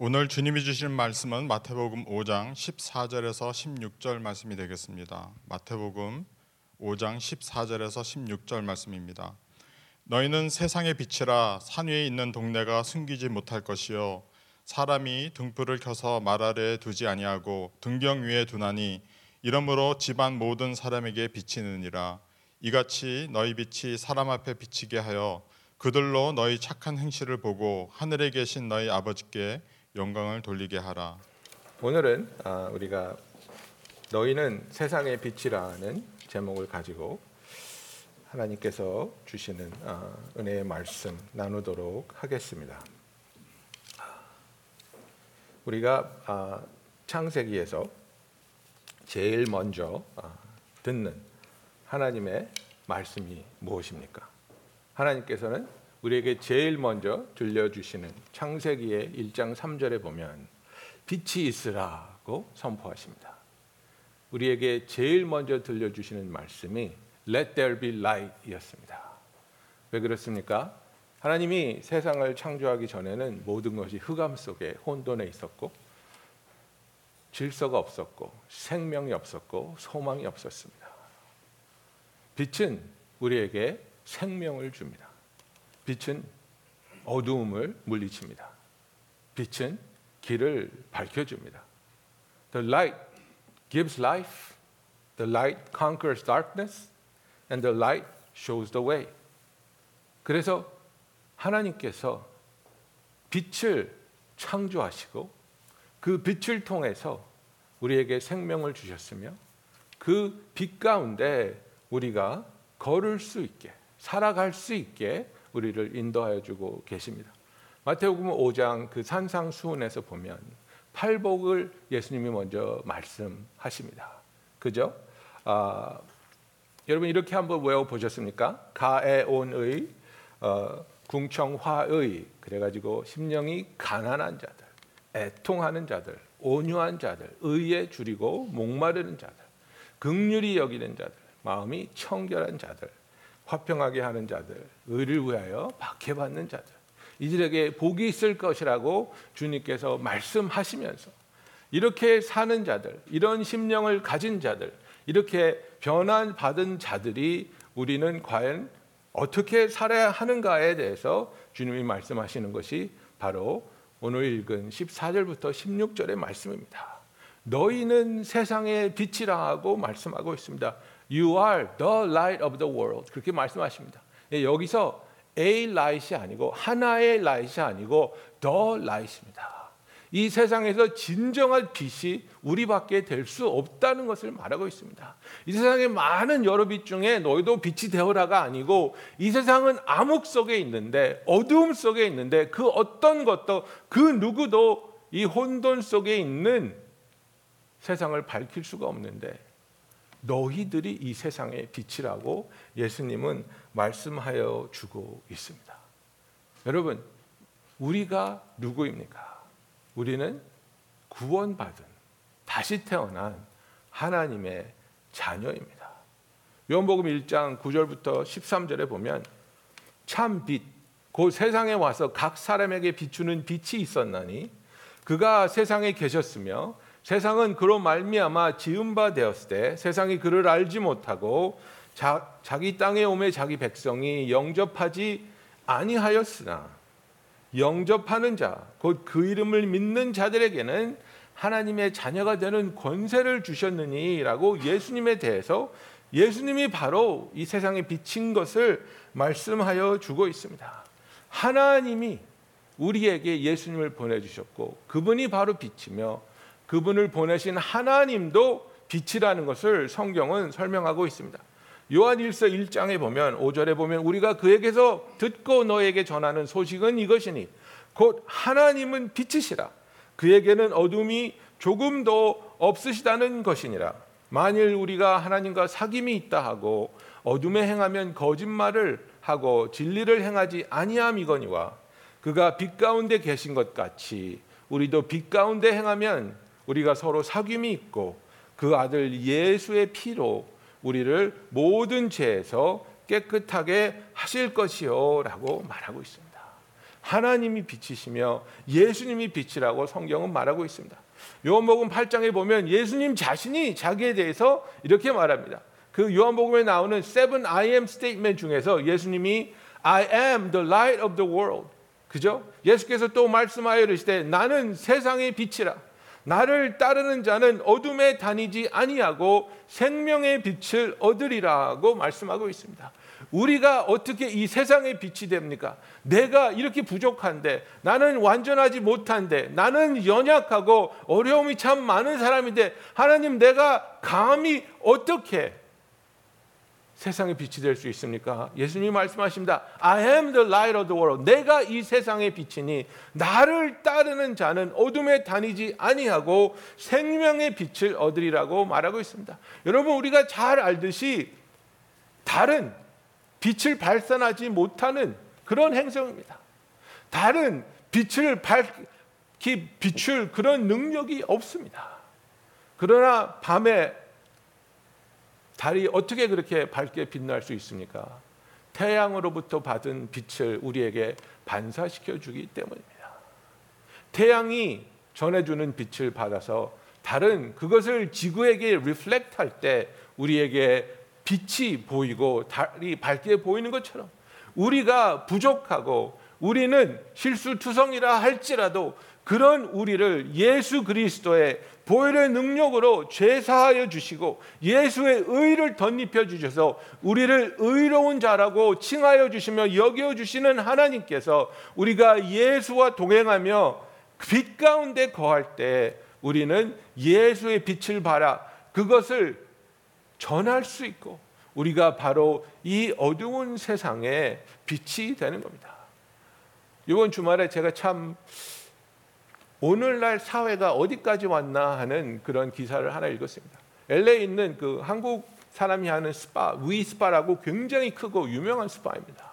오늘 주님이 주시는 말씀은 마태복음 5장 14절에서 16절 말씀이 되겠습니다. 마태복음 5장 14절에서 16절 말씀입니다. 너희는 세상의 빛이라 산 위에 있는 동네가 숨기지 못할 것이요 사람이 등불을 켜서 말 아래에 두지 아니하고 등경 위에 두나니 이러므로 집안 모든 사람에게 비치느니라 이같이 너희 빛이 사람 앞에 비치게 하여 그들로 너희 착한 행실을 보고 하늘에 계신 너희 아버지께 영광을 돌리게 하라. 오늘은 아, 우리가 너희는 세상의 빛이라는 제목을 가지고 하나님께서 주시는 아, 은혜의 말씀 나누도록 하겠습니다. 우리가 아, 창세기에서 제일 먼저 듣는 하나님의 말씀이 무엇입니까? 하나님께서는 우리에게 제일 먼저 들려주시는 창세기의 1장 3절에 보면 빛이 있으라고 선포하십니다. 우리에게 제일 먼저 들려주시는 말씀이 Let there be light이었습니다. 왜 그렇습니까? 하나님이 세상을 창조하기 전에는 모든 것이 흑암 속에 혼돈에 있었고 질서가 없었고 생명이 없었고 소망이 없었습니다. 빛은 우리에게 생명을 줍니다. 빛은 어두움을 물리칩니다. 빛은 길을 밝혀줍니다. The light gives life. The light conquers darkness. And the light shows the way. 그래서 하나님께서 빛을 창조하시고 그 빛을 통해서 우리에게 생명을 주셨으며 그 빛 가운데 우리가 걸을 수 있게 살아갈 수 있게 우리를 인도하여 주고 계십니다. 마태복음 5장 그 산상수훈에서 보면 팔복을 예수님이 먼저 말씀하십니다. 그죠? 아, 여러분 이렇게 한번 외워 보셨습니까? 가에온의 어, 궁청화의 그래가지고 심령이 가난한 자들, 애통하는 자들, 온유한 자들, 의에 줄이고 목마르는 자들, 극률이 여기는 자들, 마음이 청결한 자들, 화평하게 하는 자들, 의를 위하여 박해받는 자들, 이들에게 복이 있을 것이라고 주님께서 말씀하시면서 이렇게 사는 자들, 이런 심령을 가진 자들, 이렇게 변환 받은 자들이 우리는 과연 어떻게 살아야 하는가에 대해서 주님이 말씀하시는 것이 바로 오늘 읽은 14절부터 16절의 말씀입니다. 너희는 세상의 빛이라 하고 말씀하고 있습니다. You are the light of the world. 그렇게 말씀하십니다. 예, 여기서 a light이 아니고 하나의 light이 아니고 the light입니다. 이 세상에서 진정한 빛이 우리밖에 될 수 없다는 것을 말하고 있습니다. 이 세상에 많은 여러 빛 중에 너희도 빛이 되어라가 아니고 이 세상은 암흑 속에 있는데 어두움 속에 있는데 그 어떤 것도 그 누구도 이 혼돈 속에 있는 세상을 밝힐 수가 없는데 너희들이 이 세상의 빛이라고 예수님은 말씀하여 주고 있습니다. 여러분, 우리가 누구입니까? 우리는 구원받은 다시 태어난 하나님의 자녀입니다. 요한복음 1장 9절부터 13절에 보면 참 빛, 그 세상에 와서 각 사람에게 비추는 빛이 있었나니 그가 세상에 계셨으며 세상은 그로 말미암아 지은 바 되었을 때 세상이 그를 알지 못하고 자, 자기 땅에 오매 자기 백성이 영접하지 아니하였으나 영접하는 자 곧 그 이름을 믿는 자들에게는 하나님의 자녀가 되는 권세를 주셨느니라고 예수님에 대해서 예수님이 바로 이 세상에 비친 것을 말씀하여 주고 있습니다. 하나님이 우리에게 예수님을 보내주셨고 그분이 바로 빛이며 그분을 보내신 하나님도 빛이라는 것을 성경은 설명하고 있습니다. 요한일서 1장에 보면 5절에 보면 우리가 그에게서 듣고 너에게 전하는 소식은 이것이니 곧 하나님은 빛이시라 그에게는 어둠이 조금도 없으시다는 것이니라 만일 우리가 하나님과 사귐이 있다 하고 어둠에 행하면 거짓말을 하고 진리를 행하지 아니함이거니와 그가 빛 가운데 계신 것 같이 우리도 빛 가운데 행하면 우리가 서로 사귐이 있고 그 아들 예수의 피로 우리를 모든 죄에서 깨끗하게 하실 것이요라고 말하고 있습니다. 하나님이 빛이시며 예수님이 빛이라고 성경은 말하고 있습니다. 요한복음 8장에 보면 예수님 자신이 자기에 대해서 이렇게 말합니다. 그 요한복음에 나오는 seven I am statement 중에서 예수님이 I am the light of the world. 그죠? 예수께서 또 말씀하여 이르시되 나는 세상의 빛이라. 나를 따르는 자는 어둠에 다니지 아니하고 생명의 빛을 얻으리라고 말씀하고 있습니다. 우리가 어떻게 이 세상의 빛이 됩니까? 내가 이렇게 부족한데 나는 완전하지 못한데 나는 연약하고 어려움이 참 많은 사람인데 하나님 내가 감히 어떻게 세상의 빛이 될 수 있습니까? 예수님이 말씀하십니다. I am the light of the world. 내가 이 세상의 빛이니 나를 따르는 자는 어둠에 다니지 아니하고 생명의 빛을 얻으리라고 말하고 있습니다. 여러분 우리가 잘 알듯이 달은 빛을 발산하지 못하는 그런 행성입니다. 달은 빛을 밝히 비출 그런 능력이 없습니다. 그러나 밤에 달이 어떻게 그렇게 밝게 빛날 수 있습니까? 태양으로부터 받은 빛을 우리에게 반사시켜 주기 때문입니다. 태양이 전해주는 빛을 받아서 달은 그것을 지구에게 reflect 할 때 우리에게 빛이 보이고 달이 밝게 보이는 것처럼 우리가 부족하고 우리는 실수투성이라 할지라도 그런 우리를 예수 그리스도의 보혈의 능력으로 죄사하여 주시고 예수의 의를 덧입혀 주셔서 우리를 의로운 자라고 칭하여 주시며 여겨 주시는 하나님께서 우리가 예수와 동행하며 빛 가운데 거할 때 우리는 예수의 빛을 발하 그것을 전할 수 있고 우리가 바로 이 어두운 세상에 빛이 되는 겁니다. 이번 주말에 제가 참 오늘날 사회가 어디까지 왔나 하는 그런 기사를 하나 읽었습니다. LA에 있는 그 한국 사람이 하는 스파, 위 스파라고 굉장히 크고 유명한 스파입니다.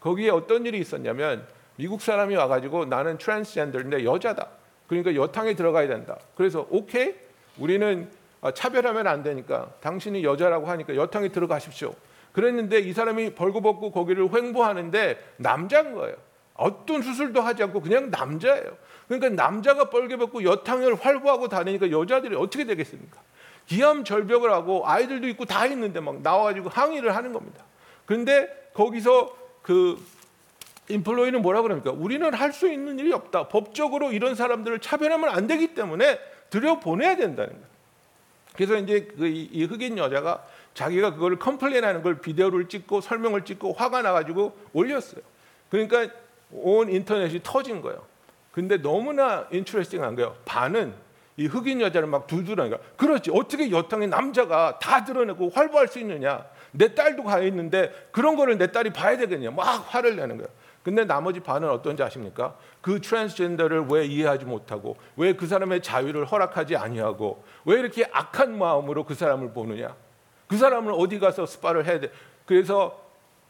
거기에 어떤 일이 있었냐면 미국 사람이 와가지고 나는 트랜스젠더인데 여자다. 그러니까 여탕에 들어가야 된다. 그래서 오케이, 우리는 차별하면 안 되니까 당신이 여자라고 하니까 여탕에 들어가십시오. 그랬는데 이 사람이 벌거벗고 거기를 횡보하는데 남자인 거예요. 어떤 수술도 하지 않고 그냥 남자예요. 그러니까 남자가 뻘개벗고 여탕을 활보하고 다니니까 여자들이 어떻게 되겠습니까? 기암 절벽을 하고 아이들도 있고 다 있는데 막 나와가지고 항의를 하는 겁니다. 그런데 거기서 그 인플로이는 뭐라 그럽니까? 우리는 할 수 있는 일이 없다. 법적으로 이런 사람들을 차별하면 안 되기 때문에 들여 보내야 된다는 거예요. 그래서 이제 그이 흑인 여자가 자기가 그거를 컴플레인하는 걸 비디오를 찍고 설명을 찍고 화가 나가지고 올렸어요. 그러니까 온 인터넷이 터진 거예요. 근데 너무나 인트레스팅한 거예요. 반은 이 흑인 여자를 막 둘둘하니까 그렇지 어떻게 여탕의 남자가 다 드러내고 활보할 수 있느냐 내 딸도 가 있는데 그런 거를 내 딸이 봐야 되겠냐 막 화를 내는 거예요. 근데 나머지 반은 어떤지 아십니까? 그 트랜스젠더를 왜 이해하지 못하고 왜 그 사람의 자유를 허락하지 아니하고 왜 이렇게 악한 마음으로 그 사람을 보느냐? 그 사람은 어디 가서 스파를 해야 돼? 그래서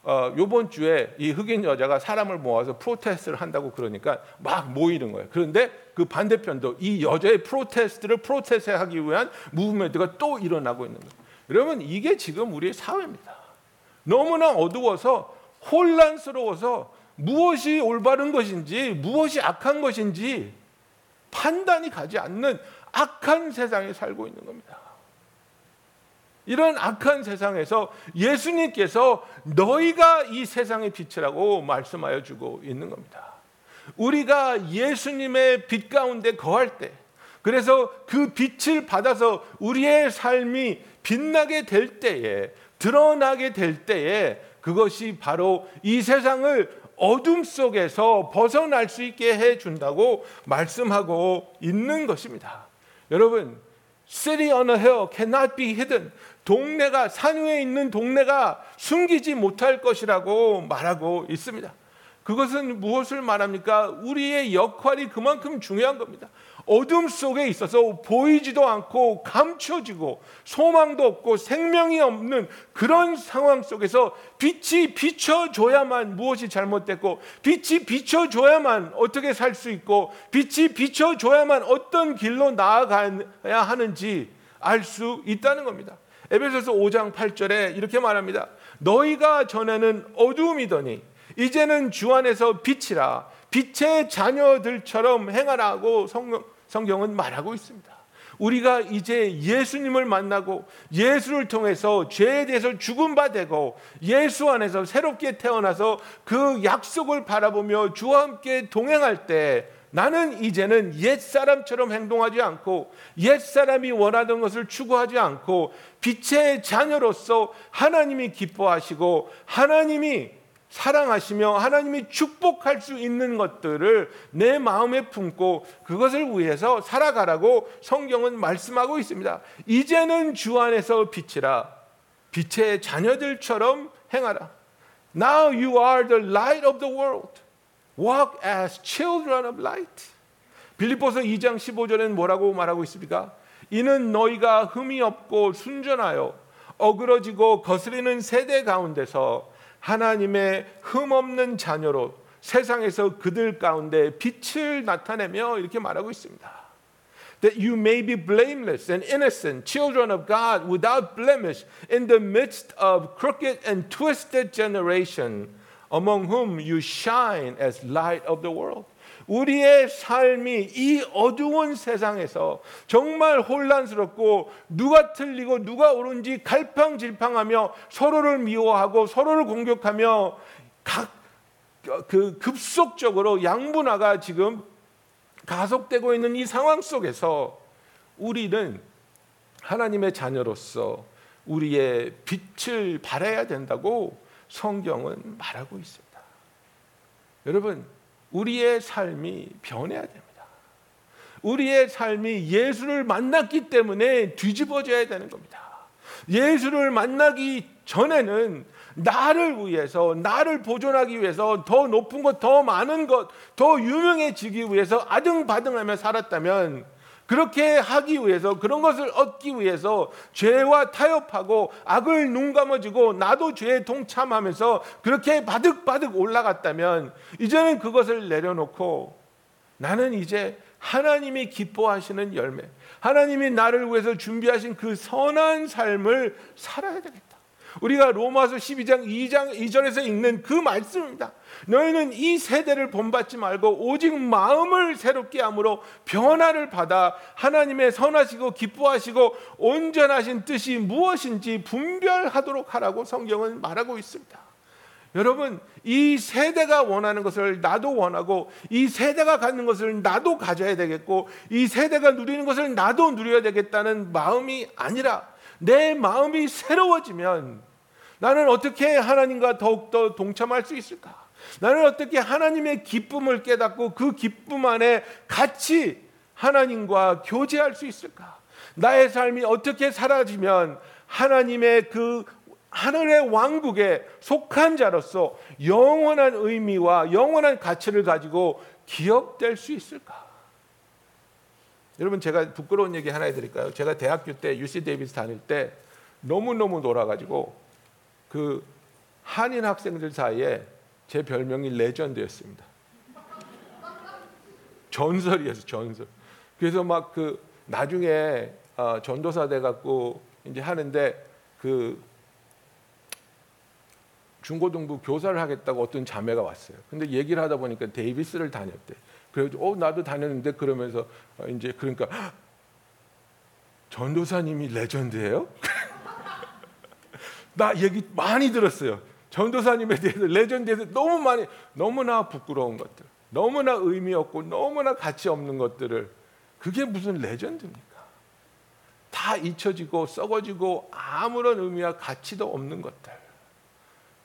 어, 요번 주에 이 흑인 여자가 사람을 모아서 protest를 한다고 그러니까 막 모이는 거예요. 그런데 그 반대편도 이 여자의 protest를 protest하기 위한 movement가 또 일어나고 있는 거예요. 여러분 이게 지금 우리의 사회입니다. 너무나 어두워서 혼란스러워서 무엇이 올바른 것인지 무엇이 악한 것인지 판단이 가지 않는 악한 세상에 살고 있는 겁니다. 이런 악한 세상에서 예수님께서 너희가 이 세상의 빛이라고 말씀하여 주고 있는 겁니다. 우리가 예수님의 빛 가운데 거할 때, 그래서 그 빛을 받아서 우리의 삶이 빛나게 될 때에, 드러나게 될 때에, 그것이 바로 이 세상을 어둠 속에서 벗어날 수 있게 해 준다고 말씀하고 있는 것입니다. 여러분, city on a hill cannot be hidden. 동네가 산 위에 있는 동네가 숨기지 못할 것이라고 말하고 있습니다. 그것은 무엇을 말합니까? 우리의 역할이 그만큼 중요한 겁니다. 어둠 속에 있어서 보이지도 않고 감춰지고 소망도 없고 생명이 없는 그런 상황 속에서 빛이 비춰줘야만 무엇이 잘못됐고 빛이 비춰줘야만 어떻게 살 수 있고 빛이 비춰줘야만 어떤 길로 나아가야 하는지 알 수 있다는 겁니다. 에베소서 5장 8절에 이렇게 말합니다. 너희가 전에는 어두움이더니 이제는 주 안에서 빛이라 빛의 자녀들처럼 행하라고 성경, 성경은 말하고 있습니다. 우리가 이제 예수님을 만나고 예수를 통해서 죄에 대해서 바 되고 예수 안에서 새롭게 태어나서 그 약속을 바라보며 주와 함께 동행할 때 나는 이제는 옛 사람처럼 행동하지 않고 옛 사람이 원하던 것을 추구하지 않고 빛의 자녀로서 하나님이 기뻐하시고 하나님이 사랑하시며 하나님이 축복할 수 있는 것들을 내 마음에 품고 그것을 위해서 살아가라고 성경은 말씀하고 있습니다. 이제는 주 안에서 빛이라 빛의 자녀들처럼 행하라. Now you are the light of the world. Walk as children of light. 빌립보서 2장 15절에는 뭐라고 말하고 있습니까? 이는 너희가 흠이 없고 순전하여 어그러지고 거스리는 세대 가운데서 하나님의 흠 없는 자녀로 세상에서 그들 가운데 빛을 나타내며 이렇게 말하고 있습니다. That you may be blameless and innocent, children of God without blemish in the midst of crooked and twisted generation, among whom you shine as light of the world. 우리의 삶이 이 어두운 세상에서 정말 혼란스럽고 누가 틀리고 누가 옳은지 갈팡질팡하며 서로를 미워하고 서로를 공격하며 각 그 급속적으로 양분화가 지금 가속되고 있는 이 상황 속에서 우리는 하나님의 자녀로서 우리의 빛을 발해야 된다고 성경은 말하고 있습니다. 여러분, 우리의 삶이 변해야 됩니다. 우리의 삶이 예수를 만났기 때문에 뒤집어져야 되는 겁니다. 예수를 만나기 전에는 나를 위해서, 나를 보존하기 위해서 더 높은 것, 더 많은 것, 더 유명해지기 위해서 아등바등하며 살았다면 그렇게 하기 위해서 그런 것을 얻기 위해서 죄와 타협하고 악을 눈 감아주고 나도 죄에 동참하면서 그렇게 바득바득 올라갔다면 이제는 그것을 내려놓고 나는 이제 하나님이 기뻐하시는 열매, 하나님이 나를 위해서 준비하신 그 선한 삶을 살아야 되겠다. 우리가 로마서 12장 2장 2절에서 읽는 그 말씀입니다. 너희는 이 세대를 본받지 말고 오직 마음을 새롭게 함으로 변화를 받아 하나님의 선하시고 기뻐하시고 온전하신 뜻이 무엇인지 분별하도록 하라고 성경은 말하고 있습니다. 여러분, 이 세대가 원하는 것을 나도 원하고 이 세대가 갖는 것을 나도 가져야 되겠고 이 세대가 누리는 것을 나도 누려야 되겠다는 마음이 아니라 내 마음이 새로워지면 나는 어떻게 하나님과 더욱더 동참할 수 있을까? 나는 어떻게 하나님의 기쁨을 깨닫고 그 기쁨 안에 같이 하나님과 교제할 수 있을까? 나의 삶이 어떻게 사라지면 하나님의 그 하늘의 왕국에 속한 자로서 영원한 의미와 영원한 가치를 가지고 기억될 수 있을까? 여러분 제가 부끄러운 얘기 하나 해드릴까요? 제가 대학교 때 UC 데이비스 다닐 때 너무 너무 놀아가지고 그 한인 학생들 사이에 제 별명이 레전드였습니다. 전설이었어 전설. 그래서 막 그 나중에 어, 전도사 돼 갖고 이제 하는데 그 중고등부 교사를 하겠다고 어떤 자매가 왔어요. 근데 얘기를 하다 보니까 데이비스를 다녔대. 그래서 어 나도 다녔는데 그러면서 어, 이제 그러니까 전도사님이 레전드예요? 나 얘기 많이 들었어요. 전도사님에 대해서 레전드에 대해서 너무 많이 너무나 부끄러운 것들, 너무나 의미 없고 너무나 가치 없는 것들을 그게 무슨 레전드입니까? 다 잊혀지고 썩어지고 아무런 의미와 가치도 없는 것들.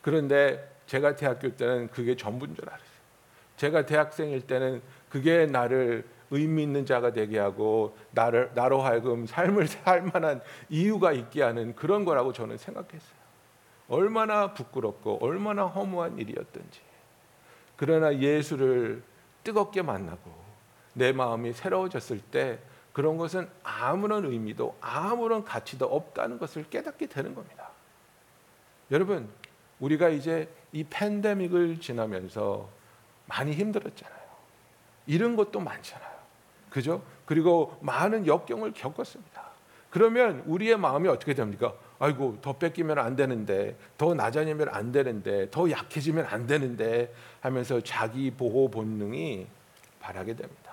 그런데 제가 대학교 때는 그게 전부인 줄 알았어요. 제가 대학생일 때는 그게 나를 의미 있는 자가 되게 하고 나를 나로 하여금 삶을 살 만한 이유가 있게 하는 그런 거라고 저는 생각했어요. 얼마나 부끄럽고 얼마나 허무한 일이었던지. 그러나 예수를 뜨겁게 만나고 내 마음이 새로워졌을 때 그런 것은 아무런 의미도 아무런 가치도 없다는 것을 깨닫게 되는 겁니다. 여러분, 우리가 이제 이 팬데믹을 지나면서 많이 힘들었잖아요. 이런 것도 많잖아요. 그죠? 그리고 많은 역경을 겪었습니다. 그러면 우리의 마음이 어떻게 됩니까? 아이고 더 뺏기면 안 되는데 더 낮아지면 안 되는데 더 약해지면 안 되는데 하면서 자기 보호 본능이 바라게 됩니다.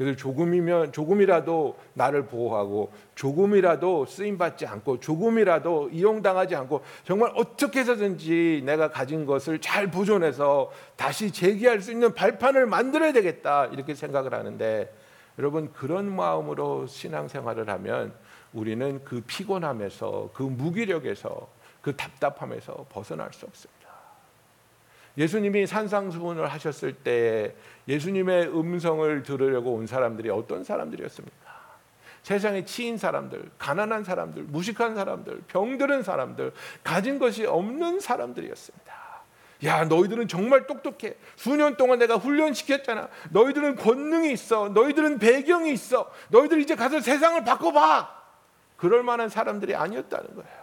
그래서 조금이면 조금이라도 나를 보호하고 조금이라도 쓰임 받지 않고 조금이라도 이용당하지 않고 정말 어떻게 해서든지 내가 가진 것을 잘 보존해서 다시 재기할 수 있는 발판을 만들어야 되겠다 이렇게 생각을 하는데 여러분 그런 마음으로 신앙생활을 하면 우리는 그 피곤함에서 그 무기력에서 그 답답함에서 벗어날 수 없습니다. 예수님이 산상수훈을 하셨을 때 예수님의 음성을 들으려고 온 사람들이 어떤 사람들이었습니까? 세상에 치인 사람들, 가난한 사람들, 무식한 사람들, 병들은 사람들, 가진 것이 없는 사람들이었습니다. 야, 너희들은 정말 똑똑해. 수년 동안 내가 훈련시켰잖아. 너희들은 권능이 있어. 너희들은 배경이 있어. 너희들 이제 가서 세상을 바꿔봐. 그럴 만한 사람들이 아니었다는 거예요.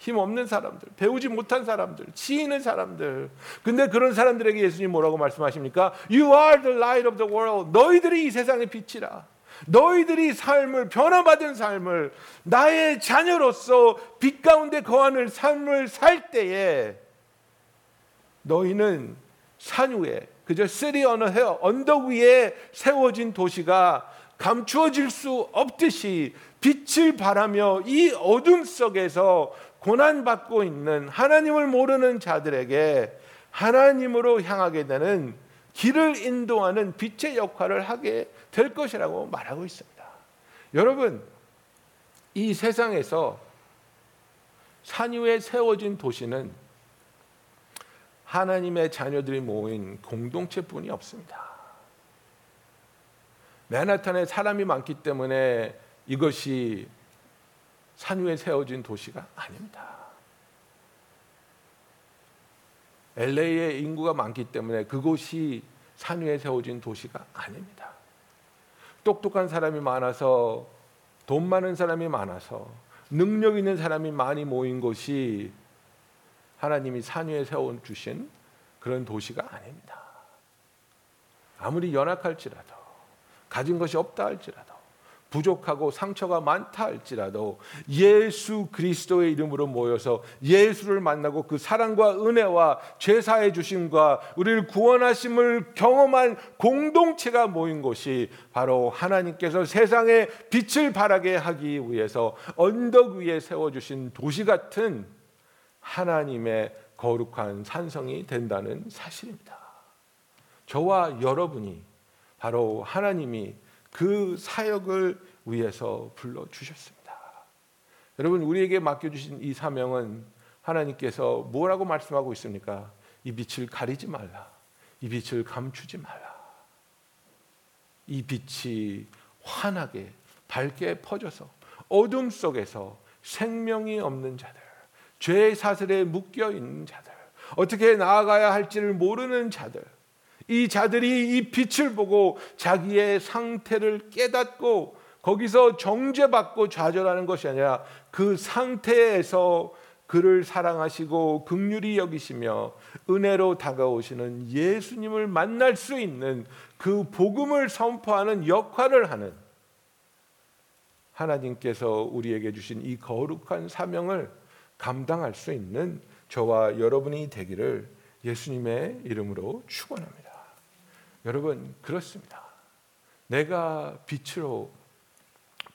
힘 없는 사람들, 배우지 못한 사람들, 치이는 사람들. 근데 그런 사람들에게 예수님 뭐라고 말씀하십니까? You are the light of the world. 너희들이 이 세상의 빛이라. 너희들이 삶을 변화받은 삶을 나의 자녀로서 빛 가운데 거하는 삶을 살 때에 너희는 산 위에 그저 city on a hill 언덕 위에 세워진 도시가 감추어질 수 없듯이 빛을 발하며 이 어둠 속에서 고난받고 있는 하나님을 모르는 자들에게 하나님으로 향하게 되는 길을 인도하는 빛의 역할을 하게 될 것이라고 말하고 있습니다. 여러분, 이 세상에서 산 위에 세워진 도시는 하나님의 자녀들이 모인 공동체뿐이 없습니다. 맨하탄에 사람이 많기 때문에 이것이 산 위에 세워진 도시가 아닙니다. LA에 인구가 많기 때문에 그곳이 산 위에 세워진 도시가 아닙니다. 똑똑한 사람이 많아서 돈 많은 사람이 많아서 능력 있는 사람이 많이 모인 곳이 하나님이 산 위에 세워 주신 그런 도시가 아닙니다. 아무리 연약할지라도 가진 것이 없다 할지라도 부족하고 상처가 많다 할지라도 예수 그리스도의 이름으로 모여서 예수를 만나고 그 사랑과 은혜와 죄사해 주심과 우리를 구원하심을 경험한 공동체가 모인 곳이 바로 하나님께서 세상에 빛을 발하게 하기 위해서 언덕 위에 세워 주신 도시 같은 하나님의 거룩한 산성이 된다는 사실입니다. 저와 여러분이 바로 하나님이 그 사역을 위해서 불러 주셨습니다. 여러분 우리에게 맡겨 주신 이 사명은 하나님께서 뭐라고 말씀하고 있습니까? 이 빛을 가리지 말라. 이 빛을 감추지 말라. 이 빛이 환하게 밝게 퍼져서 어둠 속에서 생명이 없는 자들, 죄의 사슬에 묶여 있는 자들, 어떻게 나아가야 할지를 모르는 자들, 이 자들이 이 빛을 보고 자기의 상태를 깨닫고 거기서 정죄받고 좌절하는 것이 아니라 그 상태에서 그를 사랑하시고 극률이 여기시며 은혜로 다가오시는 예수님을 만날 수 있는 그 복음을 선포하는 역할을 하는 하나님께서 우리에게 주신 이 거룩한 사명을 감당할 수 있는 저와 여러분이 되기를 예수님의 이름으로 축원합니다. 여러분 그렇습니다. 내가 빛으로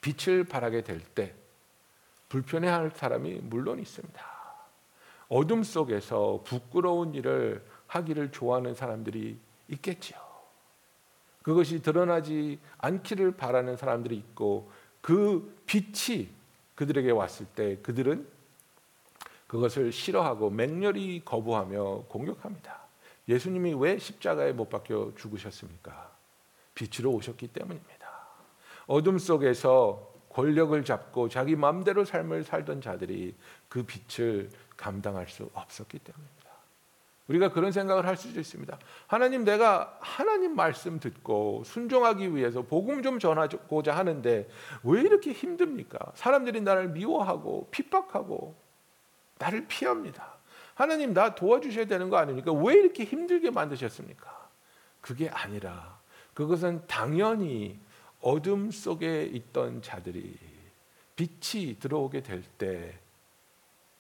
빛을 발하게 될 때 불편해할 사람이 물론 있습니다. 어둠 속에서 부끄러운 일을 하기를 좋아하는 사람들이 있겠지요. 그것이 드러나지 않기를 바라는 사람들이 있고 그 빛이 그들에게 왔을 때 그들은 그것을 싫어하고 맹렬히 거부하며 공격합니다. 예수님이 왜 십자가에 못 박혀 죽으셨습니까? 빛으로 오셨기 때문입니다. 어둠 속에서 권력을 잡고 자기 마음대로 삶을 살던 자들이 그 빛을 감당할 수 없었기 때문입니다. 우리가 그런 생각을 할 수도 있습니다. 하나님 내가 하나님 말씀 듣고 순종하기 위해서 복음 좀 전하고자 하는데 왜 이렇게 힘듭니까? 사람들이 나를 미워하고 핍박하고 나를 피합니다. 하나님 나 도와주셔야 되는 거 아닙니까? 왜 이렇게 힘들게 만드셨습니까? 그게 아니라 그것은 당연히 어둠 속에 있던 자들이 빛이 들어오게 될 때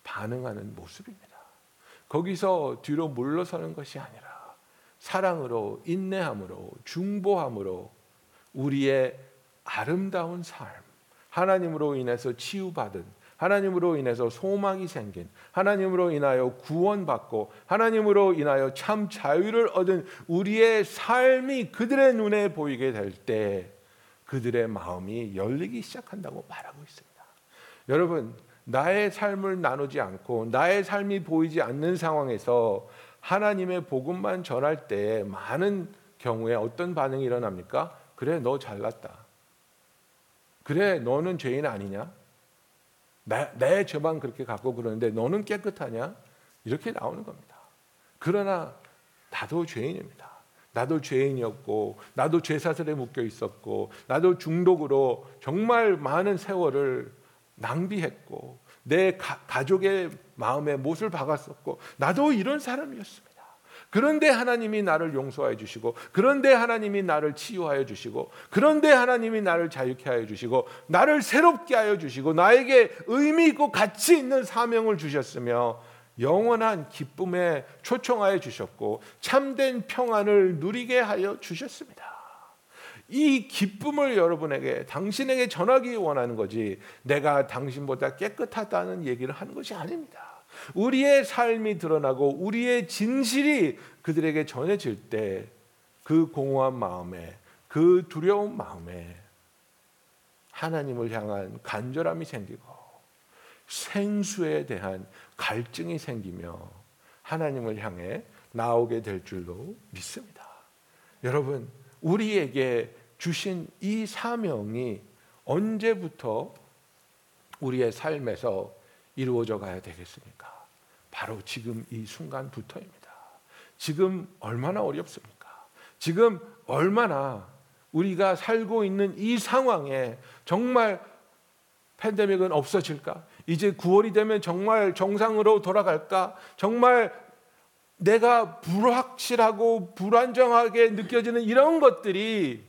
반응하는 모습입니다. 거기서 뒤로 물러서는 것이 아니라 사랑으로 인내함으로 중보함으로 우리의 아름다운 삶 하나님으로 인해서 치유받은 하나님으로 인해서 소망이 생긴 하나님으로 인하여 구원받고 하나님으로 인하여 참 자유를 얻은 우리의 삶이 그들의 눈에 보이게 될 때 그들의 마음이 열리기 시작한다고 말하고 있습니다. 여러분, 나의 삶을 나누지 않고 나의 삶이 보이지 않는 상황에서 하나님의 복음만 전할 때 많은 경우에 어떤 반응이 일어납니까? 그래, 너 잘났다. 그래, 너는 죄인 아니냐? 나, 내 죄만 그렇게 갖고 그러는데 너는 깨끗하냐? 이렇게 나오는 겁니다. 그러나 나도 죄인입니다. 나도 죄인이었고, 나도 죄사슬에 묶여 있었고, 나도 중독으로 정말 많은 세월을 낭비했고, 내 가, 가족의 마음에 못을 박았었고, 나도 이런 사람이었습니다. 그런데 하나님이 나를 용서하여 주시고, 그런데 하나님이 나를 치유하여 주시고, 그런데 하나님이 나를 자유케 하여 주시고, 나를 새롭게 하여 주시고, 나에게 의미 있고 가치 있는 사명을 주셨으며, 영원한 기쁨에 초청하여 주셨고, 참된 평안을 누리게 하여 주셨습니다. 이 기쁨을 여러분에게 당신에게 전하기 원하는 거지 내가 당신보다 깨끗하다는 얘기를 하는 것이 아닙니다. 우리의 삶이 드러나고 우리의 진실이 그들에게 전해질 때 그 공허한 마음에 그 두려운 마음에 하나님을 향한 간절함이 생기고 생수에 대한 갈증이 생기며 하나님을 향해 나오게 될 줄로 믿습니다. 여러분, 우리에게 주신 이 사명이 언제부터 우리의 삶에서 이루어져 가야 되겠습니까? 바로 지금 이 순간부터입니다. 지금 얼마나 어렵습니까? 지금 얼마나 우리가 살고 있는 이 상황에 정말 팬데믹은 없어질까? 이제 9월이 되면 정말 정상으로 돌아갈까? 정말 내가 불확실하고 불안정하게 느껴지는 이런 것들이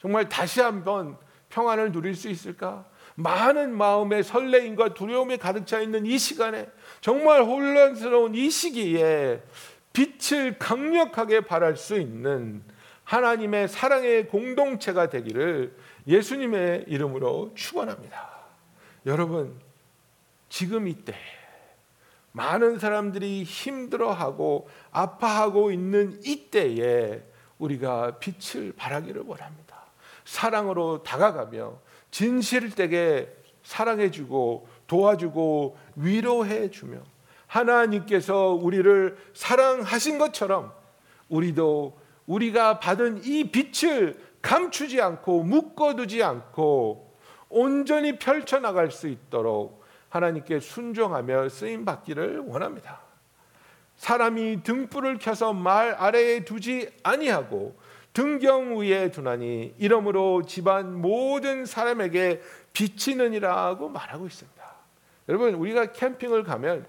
정말 다시 한번 평안을 누릴 수 있을까? 많은 마음의 설레임과 두려움이 가득 차 있는 이 시간에 정말 혼란스러운 이 시기에 빛을 강력하게 발할 수 있는 하나님의 사랑의 공동체가 되기를 예수님의 이름으로 축원합니다. 여러분 지금 이때 많은 사람들이 힘들어하고 아파하고 있는 이때에 우리가 빛을 발하기를 원합니다. 사랑으로 다가가며 진실되게 사랑해주고 도와주고 위로해주며 하나님께서 우리를 사랑하신 것처럼 우리도 우리가 받은 이 빛을 감추지 않고 묶어두지 않고 온전히 펼쳐나갈 수 있도록 하나님께 순종하며 쓰임 받기를 원합니다. 사람이 등불을 켜서 말 아래에 두지 아니하고 등경 위에 두나니 이러므로 집안 모든 사람에게 비치느니라고 말하고 있습니다. 여러분 우리가 캠핑을 가면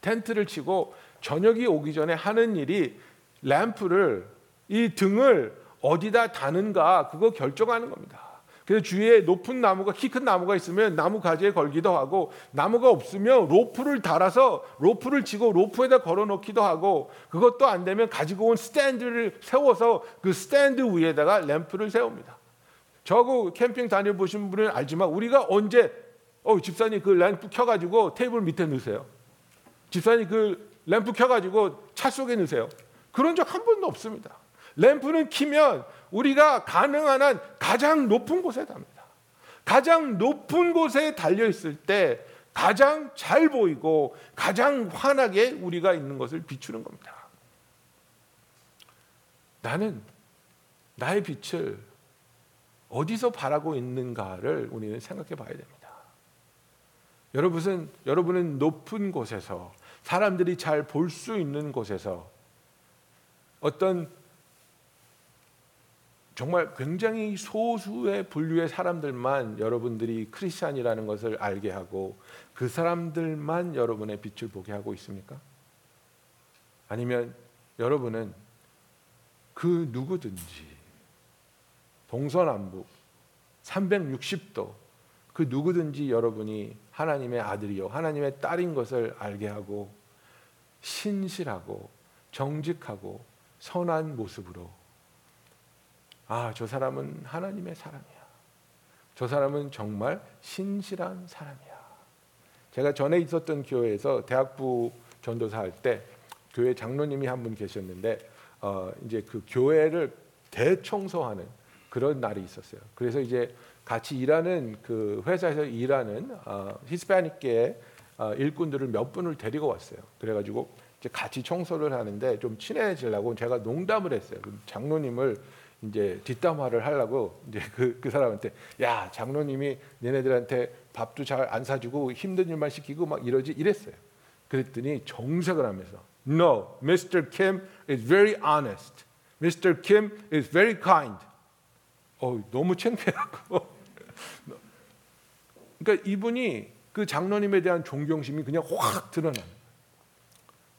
텐트를 치고 저녁이 오기 전에 하는 일이 램프를 이 등을 어디다 다는가 그거 결정하는 겁니다. 그래서 주위에 높은 나무가 키 큰 나무가 있으면 나무 가지에 걸기도 하고 나무가 없으면 로프를 달아서 로프를 치고 로프에다 걸어 놓기도 하고 그것도 안 되면 가지고 온 스탠드를 세워서 그 스탠드 위에다가 램프를 세웁니다. 저거 캠핑 다녀보신 분은 알지만 우리가 언제 어 집사님 그 램프 켜가지고 테이블 밑에 넣으세요. 집사님 그 램프 켜가지고 차 속에 넣으세요. 그런 적 한 번도 없습니다. 램프는 키면 우리가 가능한 한 가장 높은 곳에 답니다. 가장 높은 곳에 달려 있을 때 가장 잘 보이고 가장 환하게 우리가 있는 것을 비추는 겁니다. 나는 나의 빛을 어디서 바라고 있는가를 우리는 생각해 봐야 됩니다. 여러분은 여러분은 높은 곳에서 사람들이 잘 볼 수 있는 곳에서 어떤 정말 굉장히 소수의 분류의 사람들만 여러분들이 크리스찬이라는 것을 알게 하고 그 사람들만 여러분의 빛을 보게 하고 있습니까? 아니면 여러분은 그 누구든지 동서남북 360도 그 누구든지 여러분이 하나님의 아들이요 하나님의 딸인 것을 알게 하고 신실하고 정직하고 선한 모습으로 아, 저 사람은 하나님의 사람이야. 저 사람은 정말 신실한 사람이야. 제가 전에 있었던 교회에서 대학부 전도사 할 때 교회 장로님이 한 분 계셨는데 어, 이제 그 교회를 대청소하는 그런 날이 있었어요. 그래서 이제 같이 일하는 그 회사에서 일하는 어, 히스패닉계 어, 일꾼들을 몇 분을 데리고 왔어요. 그래가지고 이제 같이 청소를 하는데 좀 친해지려고 제가 농담을 했어요. 그럼 장로님을 이제 뒷담화를 하려고 이제 그, 그 사람한테 야 장로님이 얘네들한테 밥도 잘 안 사주고 힘든 일만 시키고 막 이러지 이랬어요. 그랬더니 정색을 하면서 No, Mr. Kim is very honest. Mr. Kim is very kind. 어 너무 창피하고. 그러니까 이분이 그 장로님에 대한 존경심이 그냥 확 드러나는.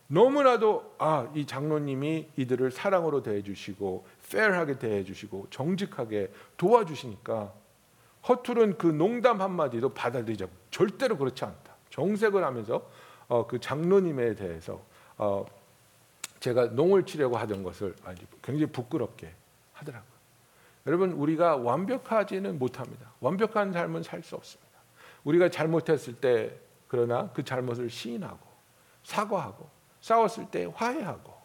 너무나도 아 이 장로님이 이들을 사랑으로 대해주시고 페어하게 대해주시고 정직하게 도와주시니까 허툴은 그 농담 한마디도 받아들이자 절대로 그렇지 않다. 정색을 하면서 어, 그 장로님에 대해서 어, 제가 농을 치려고 하던 것을 굉장히 부끄럽게 하더라고요. 여러분 우리가 완벽하지는 못합니다. 완벽한 삶은 살 수 없습니다. 우리가 잘못했을 때 그러나 그 잘못을 시인하고 사과하고 싸웠을 때 화해하고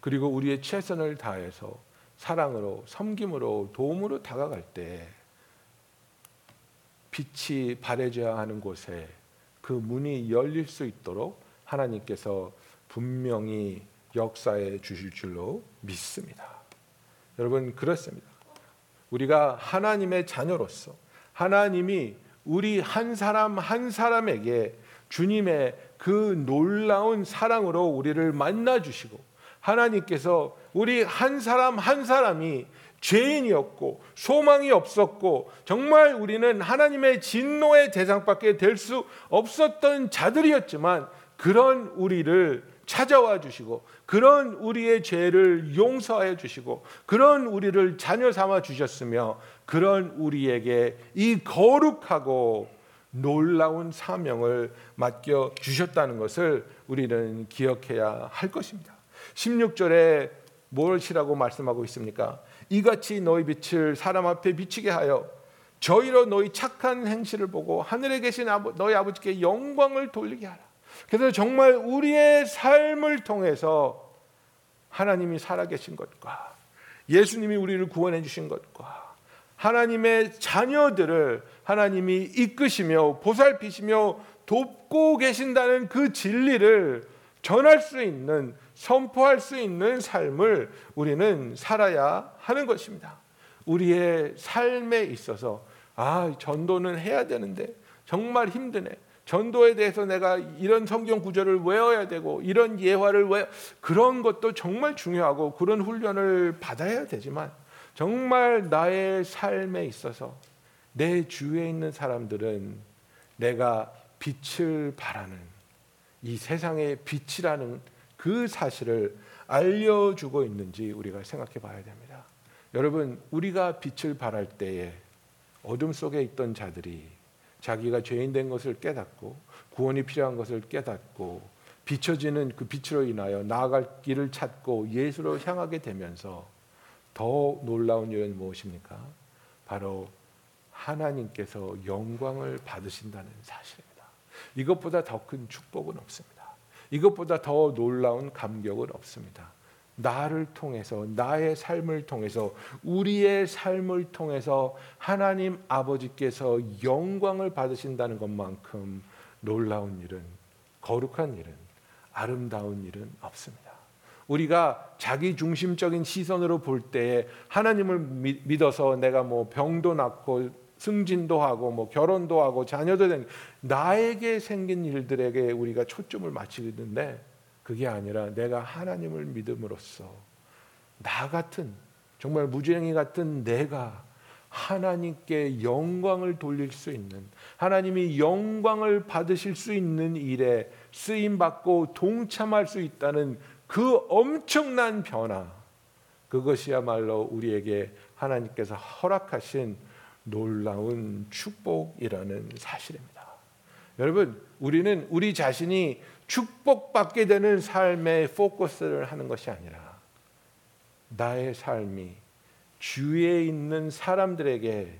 그리고 우리의 최선을 다해서 사랑으로 섬김으로 도움으로 다가갈 때 빛이 발해져야 하는 곳에 그 문이 열릴 수 있도록 하나님께서 분명히 역사해 주실 줄로 믿습니다. 여러분 그렇습니다. 우리가 하나님의 자녀로서 하나님이 우리 한 사람 한 사람에게 주님의 그 놀라운 사랑으로 우리를 만나 주시고 하나님께서 우리 한 사람 한 사람이 죄인이었고 소망이 없었고 정말 우리는 하나님의 진노의 대상밖에 될 수 없었던 자들이었지만 그런 우리를 찾아와 주시고 그런 우리의 죄를 용서해 주시고 그런 우리를 자녀 삼아 주셨으며 그런 우리에게 이 거룩하고 놀라운 사명을 맡겨 주셨다는 것을 우리는 기억해야 할 것입니다. 16절에 무엇이라고 말씀하고 있습니까? 이같이 너희 빛을 사람 앞에 비치게 하여 저희로 너희 착한 행실을 보고 하늘에 계신 너희 아버지께 영광을 돌리게 하라. 그래서 정말 우리의 삶을 통해서 하나님이 살아계신 것과 예수님이 우리를 구원해 주신 것과 하나님의 자녀들을 하나님이 이끄시며 보살피시며 돕고 계신다는 그 진리를 전할 수 있는 선포할 수 있는 삶을 우리는 살아야 하는 것입니다. 우리의 삶에 있어서 아, 전도는 해야 되는데 정말 힘드네. 전도에 대해서 내가 이런 성경 구절을 외워야 되고 이런 예화를 외 그런 것도 정말 중요하고 그런 훈련을 받아야 되지만 정말 나의 삶에 있어서 내 주위에 있는 사람들은 내가 빛을 발하는 이 세상의 빛이라는 그 사실을 알려주고 있는지 우리가 생각해 봐야 됩니다. 여러분, 우리가 빛을 발할 때에 어둠 속에 있던 자들이 자기가 죄인 된 것을 깨닫고 구원이 필요한 것을 깨닫고 비춰지는 그 빛으로 인하여 나아갈 길을 찾고 예수로 향하게 되면서 더 놀라운 일은 무엇입니까? 바로 하나님께서 영광을 받으신다는 사실입니다. 이것보다 더 큰 축복은 없습니다. 이것보다 더 놀라운 감격은 없습니다. 나를 통해서 나의 삶을 통해서 우리의 삶을 통해서 하나님 아버지께서 영광을 받으신다는 것만큼 놀라운 일은 거룩한 일은 아름다운 일은 없습니다. 우리가 자기 중심적인 시선으로 볼 때에 하나님을 믿어서 내가 뭐 병도 낫고 승진도 하고 뭐 결혼도 하고 자녀도 된 나에게 생긴 일들에게 우리가 초점을 맞추는데 그게 아니라 내가 하나님을 믿음으로써 나 같은 정말 무지랭이 같은 내가 하나님께 영광을 돌릴 수 있는 하나님이 영광을 받으실 수 있는 일에 쓰임 받고 동참할 수 있다는 그 엄청난 변화 그것이야말로 우리에게 하나님께서 허락하신 놀라운 축복이라는 사실입니다. 여러분, 우리는 우리 자신이 축복받게 되는 삶에 포커스를 하는 것이 아니라 나의 삶이 주위에 있는 사람들에게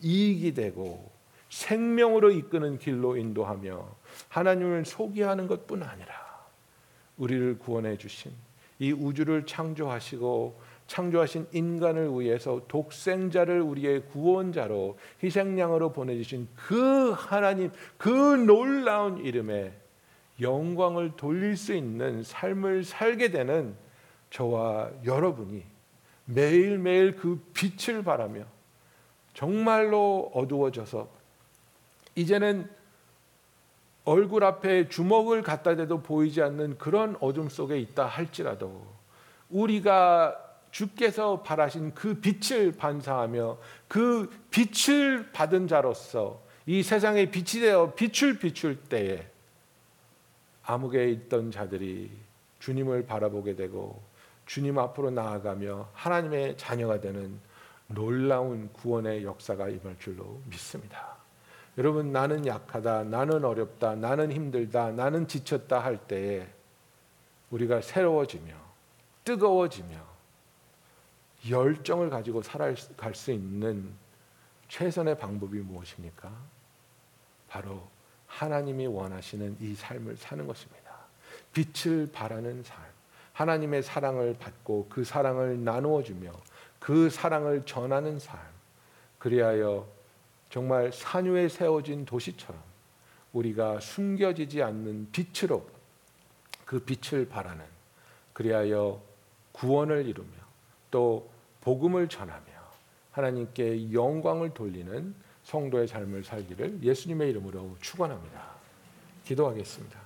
이익이 되고 생명으로 이끄는 길로 인도하며 하나님을 소개하는 것뿐 아니라 우리를 구원해 주신 이 우주를 창조하시고 창조하신 인간을 위해서 독생자를 우리의 구원자로 희생양으로 보내주신 그 하나님 그 놀라운 이름에 영광을 돌릴 수 있는 삶을 살게 되는 저와 여러분이 매일매일 그 빛을 바라며 정말로 어두워져서 이제는 얼굴 앞에 주먹을 갖다 대도 보이지 않는 그런 어둠 속에 있다 할지라도 우리가 주께서 바라신 그 빛을 반사하며 그 빛을 받은 자로서 이 세상에 빛이 되어 빛을 비출 때에 암흑에 있던 자들이 주님을 바라보게 되고 주님 앞으로 나아가며 하나님의 자녀가 되는 놀라운 구원의 역사가 임할 줄로 믿습니다. 여러분 나는 약하다, 나는 어렵다, 나는 힘들다, 나는 지쳤다 할 때에 우리가 새로워지며 뜨거워지며 열정을 가지고 살아갈 수 있는 최선의 방법이 무엇입니까? 바로 하나님이 원하시는 이 삶을 사는 것입니다. 빛을 발하는 삶, 하나님의 사랑을 받고 그 사랑을 나누어 주며 그 사랑을 전하는 삶. 그리하여 정말 산유에 세워진 도시처럼 우리가 숨겨지지 않는 빛으로 그 빛을 발하는 그리하여 구원을 이루며 또 복음을 전하며 하나님께 영광을 돌리는 성도의 삶을 살기를 예수님의 이름으로 축원합니다. 기도하겠습니다.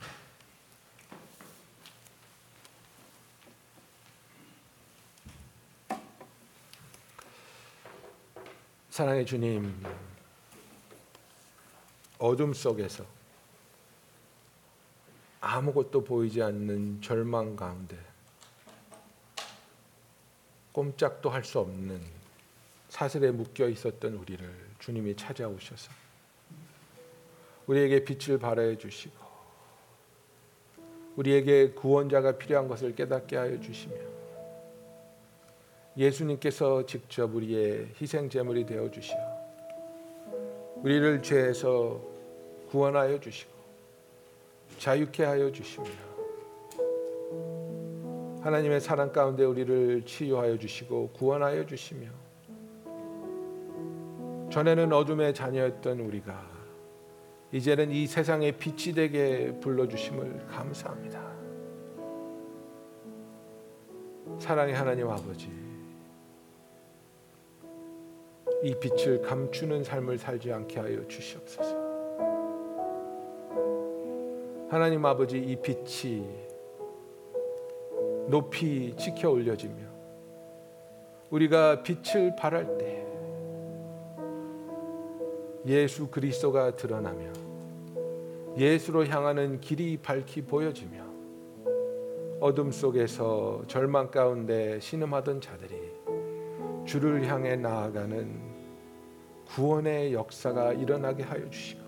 사랑의 주님, 어둠 속에서 아무것도 보이지 않는 절망 가운데 꼼짝도 할 수 없는 사슬에 묶여 있었던 우리를 주님이 찾아오셔서 우리에게 빛을 발하여 주시고 우리에게 구원자가 필요한 것을 깨닫게 하여 주시며 예수님께서 직접 우리의 희생 제물이 되어 주시어 우리를 죄에서 구원하여 주시고 자유케 하여 주시며 하나님의 사랑 가운데 우리를 치유하여 주시고 구원하여 주시며 전에는 어둠의 자녀였던 우리가 이제는 이 세상의 빛이 되게 불러 주심을 감사합니다. 사랑의 하나님 아버지 이 빛을 감추는 삶을 살지 않게 하여 주시옵소서. 하나님 아버지 이 빛이 높이 지켜 올려지며 우리가 빛을 발할 때 예수 그리스도가 드러나며 예수로 향하는 길이 밝히 보여지며 어둠 속에서 절망 가운데 신음하던 자들이 주를 향해 나아가는 구원의 역사가 일어나게 하여 주시고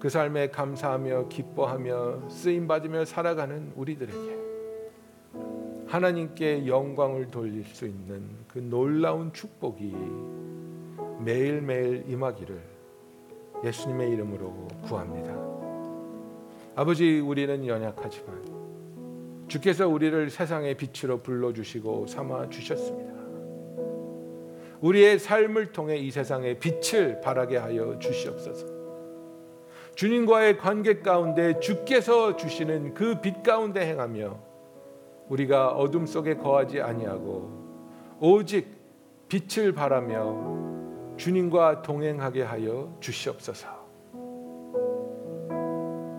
그 삶에 감사하며 기뻐하며 쓰임 받으며 살아가는 우리들에게 하나님께 영광을 돌릴 수 있는 그 놀라운 축복이 매일매일 임하기를 예수님의 이름으로 구합니다. 아버지 우리는 연약하지만 주께서 우리를 세상의 빛으로 불러주시고 삼아 주셨습니다. 우리의 삶을 통해 이 세상에 빛을 발하게 하여 주시옵소서. 주님과의 관계 가운데 주께서 주시는 그 빛 가운데 행하며 우리가 어둠 속에 거하지 아니하고 오직 빛을 발하며 주님과 동행하게 하여 주시옵소서.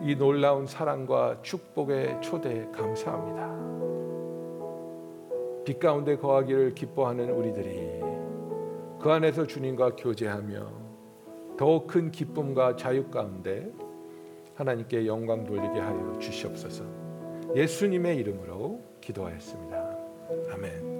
이 놀라운 사랑과 축복의 초대에 감사합니다. 빛 가운데 거하기를 기뻐하는 우리들이 그 안에서 주님과 교제하며 더큰 기쁨과 자유 가운데 하나님께 영광 돌리게 하여 주시옵소서. 예수님의 이름으로 기도하였습니다. 아멘.